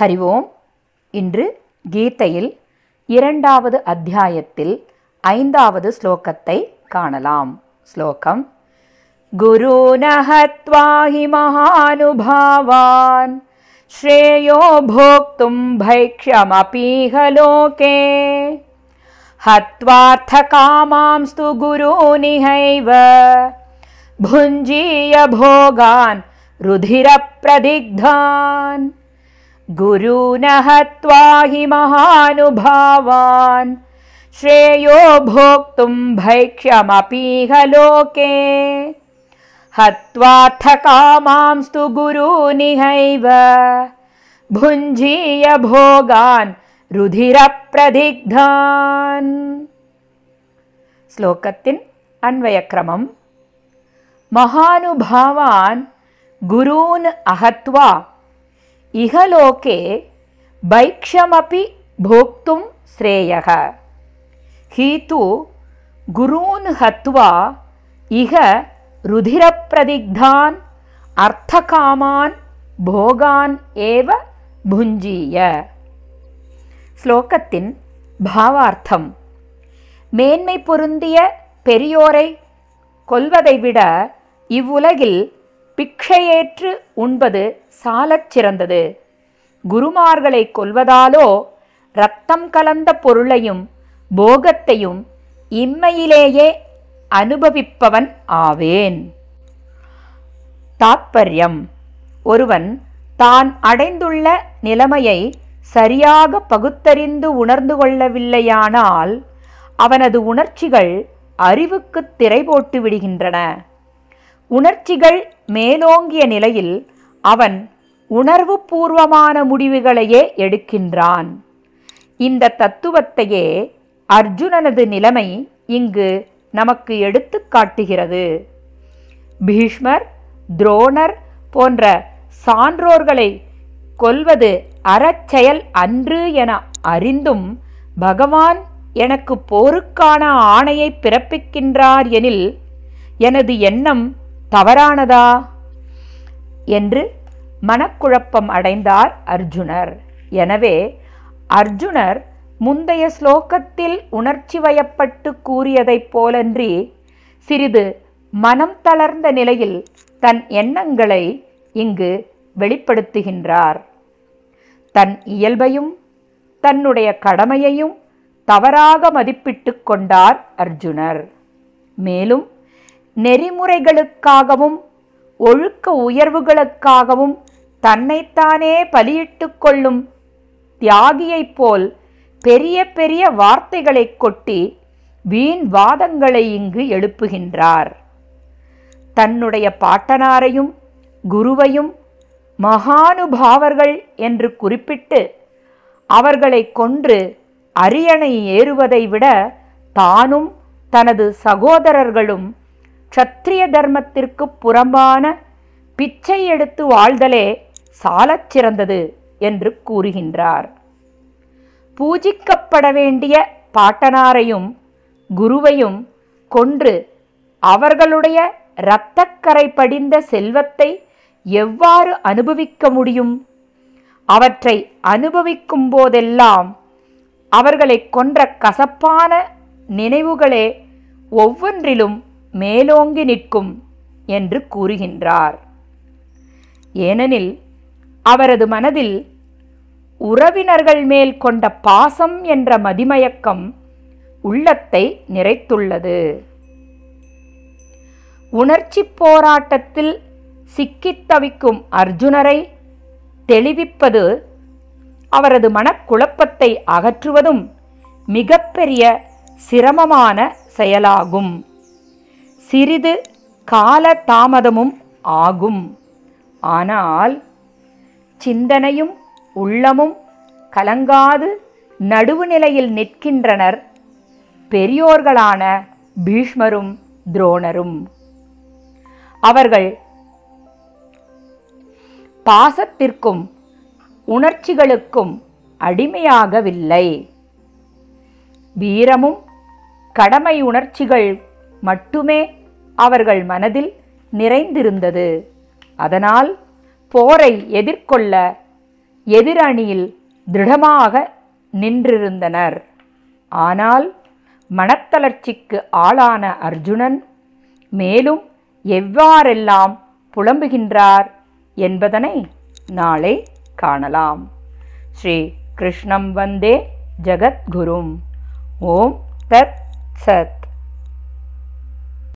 ஹரி ஓம் இன்று கீதையில் இரண்டாவது அத்தியாயத்தில் ஐந்தாவது ஸ்லோகத்தை காணலாம் ஸ்லோகம் குருன ஹத்வா ஹி மகானுபாவான் श्रेयो भोक्तुं भैक्ष्यमपीह लोके हत्वार्थकामांस्तु गुरूनिहैव भुञ्जीय भोगान् रुधिरप्रदिग्धान् गुरून त्वा हि महानुभावान्। श्रेयो भोक्तुं भैक्ष्यमपीह लोके। हत्वाथ कामांस्तु गुरूनिहैव। भुञ्जीय भोगान् रुधिरप्रदिग्धान्। श्लोकतिन् अन्वयक्रमम् महानुभावान् गुरून् अहत्वा இகலோகே பைக்ஷமபி போக்தும் ஸ்ரேயக ஹீது குரூன் ஹத்வா இக ருதிரப்பிரதிக்தான் அர்த்தகாமான் போகான் ஏவ புஞ்சீய ஸ்லோகத்தின் பாவார்த்தம் மேன்மை பொருந்திய பெரியோரை கொல்வதை விட இவ்வுலகில் பிக்ஷையேற்று உண்பது சாலச் சிறந்தது. குருமார்களை கொல்வதாலோ ரத்தம் கலந்த பொருளையும் போகத்தையும் இம்மையிலேயே அனுபவிப்பவன் ஆவேன். தாத்பரியம். ஒருவன் தான் அடைந்துள்ள நிலைமையை சரியாக பகுத்தறிந்து உணர்ந்து கொள்ளவில்லையானால் அவனது உணர்ச்சிகள் அறிவுக்கு திரை போட்டு விடுகின்றன. உணர்ச்சிகள் மேலோங்கிய நிலையில் அவன் உணர்வு பூர்வமான முடிவுகளையே எடுக்கின்றான். இந்த தத்துவத்தையே அர்ஜுனனது நிலைமை இங்கு நமக்கு எடுத்து காட்டுகிறது. பீஷ்மர் துரோணர் போன்ற சான்றோர்களை கொல்வது அறச்செயல் அன்று என அறிந்தும் பகவான் எனக்கு போருக்கான ஆணையை பிறப்பிக்கின்றார் எனில் எனது எண்ணம் தவறானதா? என்று மனக்குழப்பம் அடைந்தார் அர்ஜுனர். எனவே அர்ஜுனர் முந்தைய ஸ்லோகத்தில் உணர்ச்சி வயப்பட்டு கூறியதைப் போலன்றி சிறிது மனம் தளர்ந்த நிலையில் தன் எண்ணங்களை இங்கு வெளிப்படுத்துகின்றார். தன் இயல்பையும் தன்னுடைய கடமையையும் தவறாக மதிப்பிட்டு கொண்டார் அர்ஜுனர். மேலும் நெறிமுறைகளுக்காகவும் ஒழுக்க உயர்வுகளுக்காகவும் தன்னைத்தானே பலியிட்டு கொள்ளும் தியாகியைப் போல் பெரிய பெரிய வார்த்தைகளை கொட்டி வீண் வாதங்களை இங்கு எழுப்புகின்றார். தன்னுடைய பாட்டனாரையும் குருவையும் மகானுபாவர்கள் என்று குறிப்பிட்டு அவர்களை கொன்று அரியணை ஏறுவதை விட தானும் தனது சகோதரர்களும் க்ஷத்திரிய தர்மத்திற்கு புறம்பான பிச்சை எடுத்து வாழ்தலே சாலச் சிறந்தது என்று கூறுகின்றார். பூஜிக்கப்பட வேண்டிய பாட்டனாரையும் குருவையும் கொன்று அவர்களுடைய இரத்தக்கரை படிந்த செல்வத்தை எவ்வாறு அனுபவிக்க முடியும்? அவற்றை அனுபவிக்கும் போதெல்லாம் அவர்களை கொன்ற கசப்பான நினைவுகளே ஒவ்வொன்றிலும் மேலோங்கி நிற்கும் என்று கூறுகின்றார். ஏனெனில் அவரது மனதில் உறவினர்கள் மேல் கொண்ட பாசம் என்ற மதிமயக்கம் உள்ளத்தை நிறைத்துள்ளது. உணர்ச்சி போராட்டத்தில் சிக்கித் தவிக்கும் அர்ஜுனரை தெளிவிப்பது அவரது மனக்குழப்பத்தை அகற்றுவதும் மிகப்பெரிய சிரமமான செயலாகும். சிறிது கால தாமதமும் ஆகும். ஆனால் சிந்தனையும் உள்ளமும் கலங்காது நடுவுநிலையில் நிற்கின்றனர் பெரியோர்களான பீஷ்மரும் துரோணரும். அவர்கள் பாசத்திற்கும் உணர்ச்சிகளுக்கும் அடிமையாகவில்லை. வீரமும் கடமை உணர்ச்சிகள் மட்டுமே அவர்கள் மனதில் நிறைந்திருந்தது. அதனால் போரை எதிர்கொள்ள எதிரணியில் திருடமாக நின்றிருந்தனர். ஆனால் மனத்தளர்ச்சிக்கு ஆளான அர்ஜுனன் மேலும் எவ்வாறெல்லாம் புலம்புகின்றார் என்பதனை நாளை காணலாம். ஸ்ரீ கிருஷ்ணம் வந்தே ஜகத்குரும். ஓம் தத் சத்.